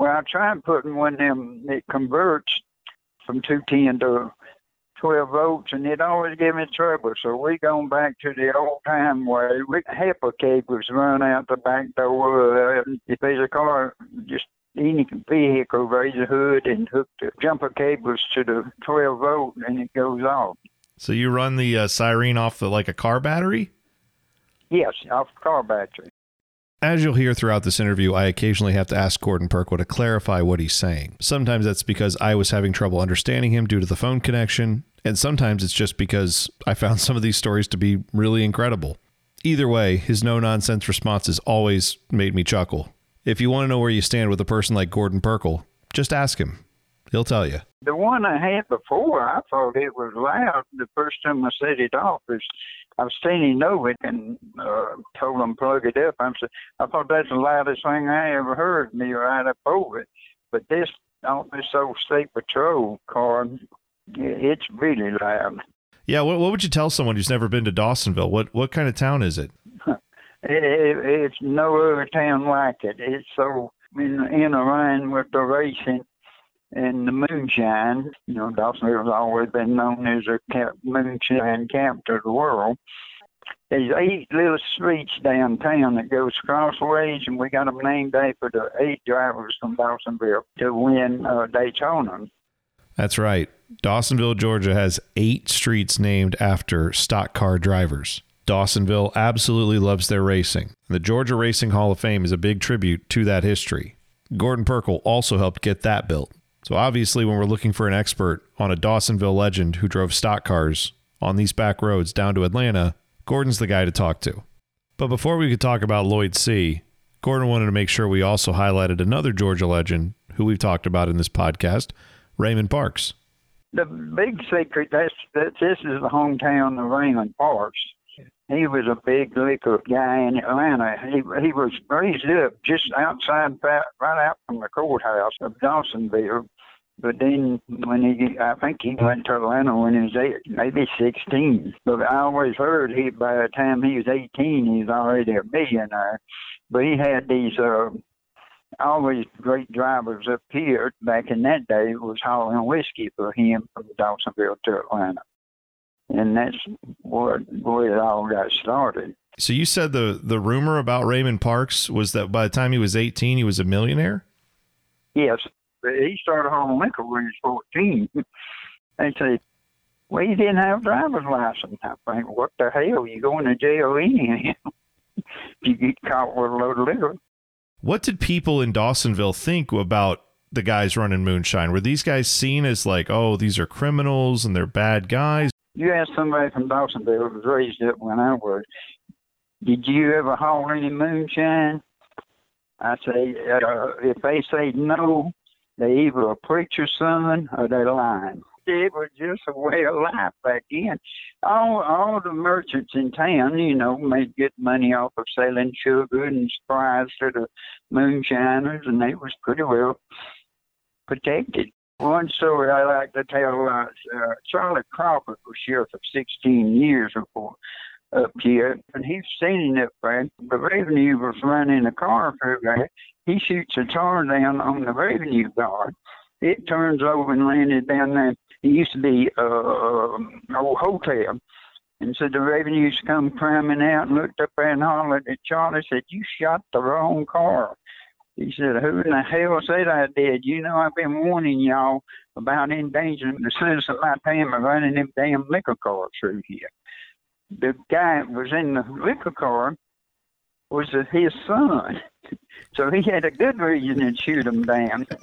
Well, I tried putting one of them that converts from 210 to 12 volts, and it always gave me trouble. So we gone back to the old time way. We HEPA cables run out the back door. Uh, if there's a car, just any vehicle, raise the hood and hook the jumper cables to the 12 volt, and it goes off. So you run the uh, siren off the, like a car battery? Yes, off car battery. As you'll hear throughout this interview, I occasionally have to ask Gordon Perkwood to clarify what he's saying. Sometimes that's because I was having trouble understanding him due to the phone connection, and sometimes it's just because I found some of these stories to be really incredible. Either way, his no nonsense responses always made me chuckle. If you want to know where you stand with a person like Gordon Pirkle, just ask him. He'll tell you. The one I had before, I thought it was loud. The first time I set it off, is I was standing over it and uh, told them plug it up. I'm, s- I thought that's the loudest thing I ever heard. Me right up over it. But this, off this old state patrol car, it's really loud. Yeah, what, what would you tell someone who's never been to Dawsonville? What what kind of town is it? It, it, it's no other town like it. It's so in in a line with the racing and the moonshine. You know, Dawsonville's always been known as a cap, moonshine capital of the world. There's eight little streets downtown that goes crossways, and we got them named after the eight drivers from Dawsonville to win uh, Daytona. That's right. Dawsonville, Georgia has eight streets named after stock car drivers. Dawsonville absolutely loves their racing. The Georgia Racing Hall of Fame is a big tribute to that history. Gordon Pirkle also helped get that built. So obviously, when we're looking for an expert on a Dawsonville legend who drove stock cars on these back roads down to Atlanta, Gordon's the guy to talk to. But before we could talk about Lloyd Seay., Gordon wanted to make sure we also highlighted another Georgia legend who we've talked about in this podcast, Raymond Parks. The big secret that's that this is the hometown of Raymond Parks. He was a big liquor guy in Atlanta. He he was raised up just outside, right out from the courthouse of Dawsonville. But then when he, I think he went to Atlanta when he was eight, maybe 16. But I always heard he, by the time he was 18, he was already a millionaire. But he had these, uh, always great drivers up here back in that day was hauling whiskey for him from Dawsonville to Atlanta. And that's where, where it all got started. So you said the the rumor about Raymond Parks was that by the time he was 18, he was a millionaire? Yes, he started hauling liquor when he was 14. they said, well, you didn't have a driver's license. I think, what the hell? You going to jail anyhow? you get caught with a load of liquor. What did people in Dawsonville think about the guys running moonshine? Were these guys seen as like, oh, these are criminals and they're bad guys? you ask somebody from Dawsonville who was raised up when I was, did you ever haul any moonshine? I say, uh, if they say no, they either a preacher's son or they're lying. It was just a way of life back then. All all the merchants in town, you know, made good money off of selling sugar and supplies to the moonshiners, and they was pretty well protected. One story I like to tell: uh, uh, Charlie Crawford was sheriff for 16 years before up here, and he's standing up there. The revenue was running a car through there. He shoots a tar down on the revenue guard. It turns over and landed down there. It used to be uh, old hotel. And so the revenues come climbing out and looked up there and hollered at Charlie, said, You shot the wrong car. He said, Who in the hell said I did? You know, I've been warning y'all about endangering the citizens of my town by running them damn liquor cars through here the guy was in the liquor car was his son. So he had a good reason to shoot him down.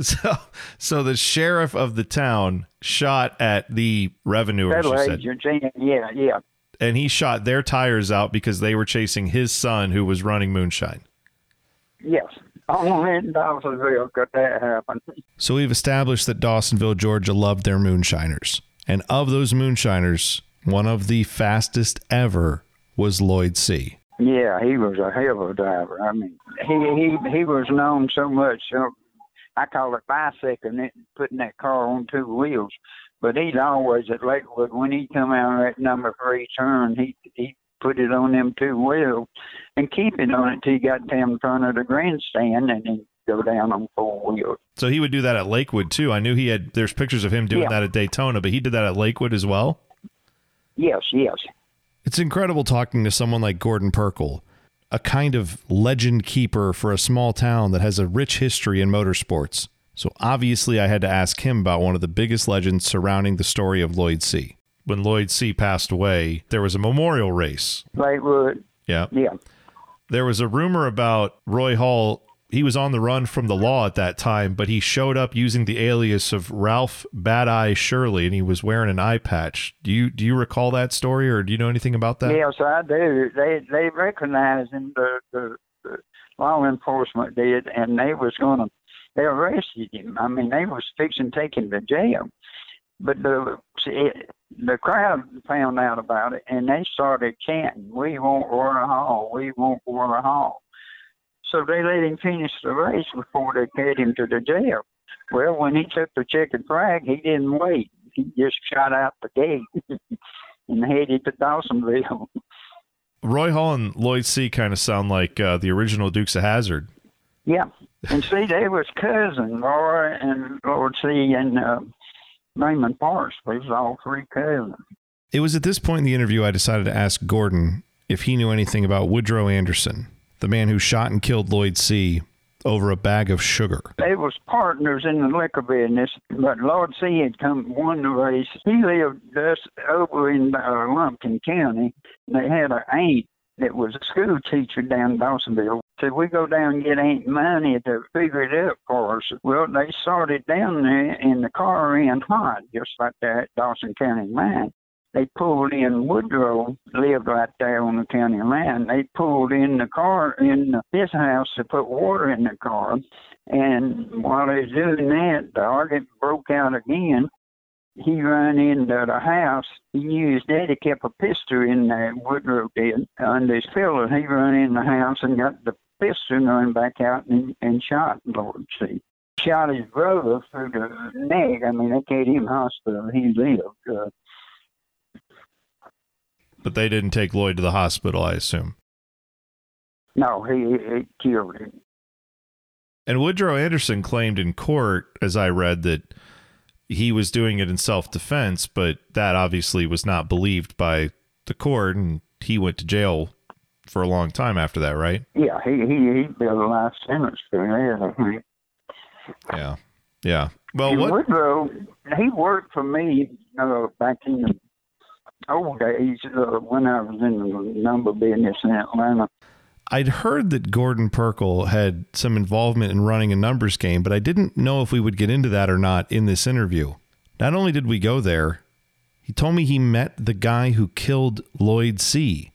So, so the sheriff of the town shot at the revenue Federal agents, yeah, yeah. And he shot their tires out because they were chasing his son who was running moonshine. Yes. Oh, Only in Dawsonville could that happen. So we've established that Dawsonville, Georgia loved their moonshiners. And of those moonshiners, one of the fastest ever was Lloyd Seay. Yeah, he was a hell of a driver. I mean, he he he was known so much. So I call it bicycling, putting that car on two wheels. But he'd always at Lakewood when he come out that number three turn, he he put it on them two wheels and keep it on it till he got down in front of the grandstand and then go down on four wheels. So he would do that at Lakewood too. I knew he had. There's pictures of him doing Yeah. that at Daytona, but he did that at Lakewood as well. Yes, yes. It's incredible talking to someone like Gordon Pirkle, a kind of legend keeper for a small town that has a rich history in motorsports. So obviously, I had to ask him about one of the biggest legends surrounding the story of Lloyd Seay. When Lloyd Seay passed away, there was a memorial race. Lakewood, Yeah. yeah. There was a rumor about Roy Hall. He was on the run from the law at that time, but he showed up using the alias of Ralph Bad Eye Shirley, and he was wearing an eye patch. Do you do you recall that story, or do you know anything about that? Yes, I do. They they recognized him. The, the, the law enforcement did, and they was going to. They arrested him. I mean, they was fixing to take him to jail. But the see, the crowd found out about it, and they started chanting, "We want Roy Hall. We want Roy Hall." So they let him finish the race before they carried him to the jail. Well, when he took the checkered flag, he didn't wait. He just shot out the gate and headed to Dawsonville. Roy Hall and Lloyd Seay. kind of sound like uh, the original Dukes of Hazzard. Yeah, and see, they was cousin Roy and Lloyd Seay. and uh, Raymond Parks. We was all three cousins. It was at this point in the interview I decided to ask Gordon if he knew anything about Woodrow Anderson, the man who shot and killed Lloyd Seay. over a bag of sugar. They was partners in the liquor business, but Lloyd C. had come won the race. He lived just over in uh, Lumpkin County. They had an aunt that was a school teacher down in Dawsonville. Said we go down and get Aunt money to figure it up for us. Well, they started down there, in the car ran hot, just like that Dawson County line. They pulled in Woodrow lived right there on the county line. They pulled in the car in his house to put water in the car. And while they was doing that, the argument broke out again. He ran into the house. He knew his daddy kept a pistol in there, Woodrow did, under his pillow. He ran in the house and got the pistol and ran back out and, and shot Lloyd Seay. Shot his brother through the neck. I mean, they carried him hospital. He lived. Uh, But they didn't take Lloyd to the hospital, I assume. no, he, he killed him. And Woodrow Anderson claimed in court, as I read, that he was doing it in self defense, but that obviously was not believed by the court, and he went to jail for a long time after that, right? Yeah, he he he built a life sentence for that. Yeah. Yeah. Well, what? Woodrow, he worked for me uh, back in the old days uh, when I was in the number business in Atlanta. I'd heard that Gordon Pirkle had some involvement in running a numbers game, but I didn't know if we would get into that or not in this interview. Not only did we go there, He told me he met the guy who killed Lloyd Seay.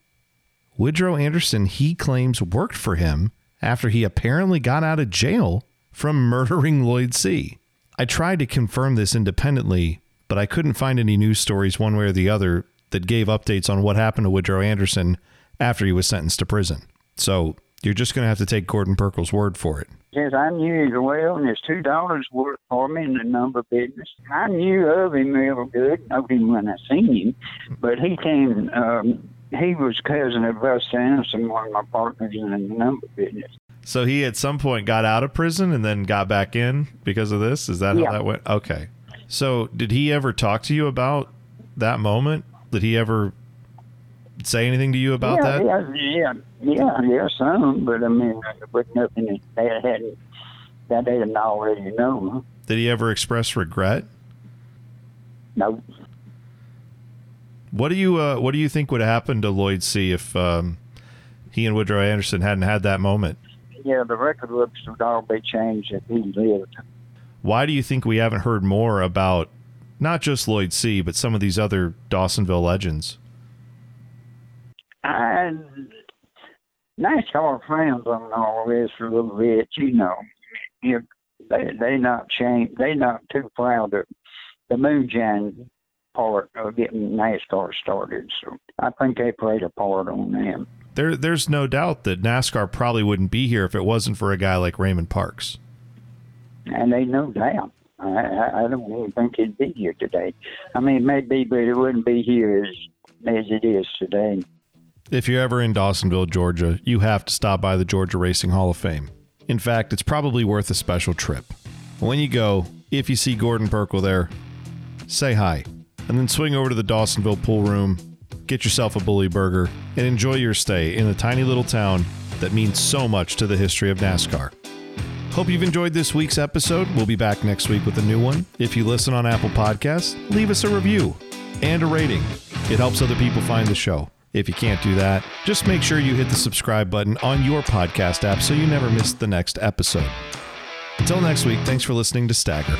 Woodrow Anderson, he claims, worked for him after he apparently got out of jail from murdering Lloyd Seay. I tried to confirm this independently, but I couldn't find any news stories one way or the other that gave updates on what happened to Woodrow Anderson after he was sentenced to prison. So you're just going to have to take Gordon Pirkle's word for it. Yes, I knew him well, and his two dollars worked for me in the number business. I knew of him real good, know him when I seen him, but he came. Um, he was cousin of Buster Anderson, one of my partners in the number business. So he at some point got out of prison and then got back in because of this. Is that Yeah. how that went? Okay. So did he ever talk to you about that moment? Did he ever say anything to you about yeah, that? Yeah, yeah, yeah, yeah, some, but I mean, but nothing that hadn't that they didn't already know. Did he ever express regret? No, What do you uh, What do you think would happen to Lloyd Seay if um, he and Woodrow Anderson hadn't had that moment? yeah, the record books would all be changed if he lived. Why do you think we haven't heard more about not just Lloyd Seay, but some of these other Dawsonville legends? And NASCAR fans on all this for a little bit, you know. You, they they not change. They not too proud of the moonshine part of getting NASCAR started. So I think they played a part on them. There, there's no doubt that NASCAR probably wouldn't be here if it wasn't for a guy like Raymond Parks. and they no doubt. I, I don't even think he'd be here today. I mean, maybe, but it wouldn't be here as as it is today. If you're ever in Dawsonville, Georgia, you have to stop by the Georgia Racing Hall of Fame. In fact, it's probably worth a special trip. When you go, if you see Gordon Pirkle there, say hi, and then swing over to the Dawsonville pool room, get yourself a bully burger, and enjoy your stay in a tiny little town that means so much to the history of NASCAR. Hope you've enjoyed this week's episode. We'll be back next week with a new one. If you listen on Apple Podcasts, leave us a review and a rating. It helps other people find the show. If you can't do that, just make sure you hit the subscribe button on your podcast app so you never miss the next episode. Until next week, thanks for listening to Stagger.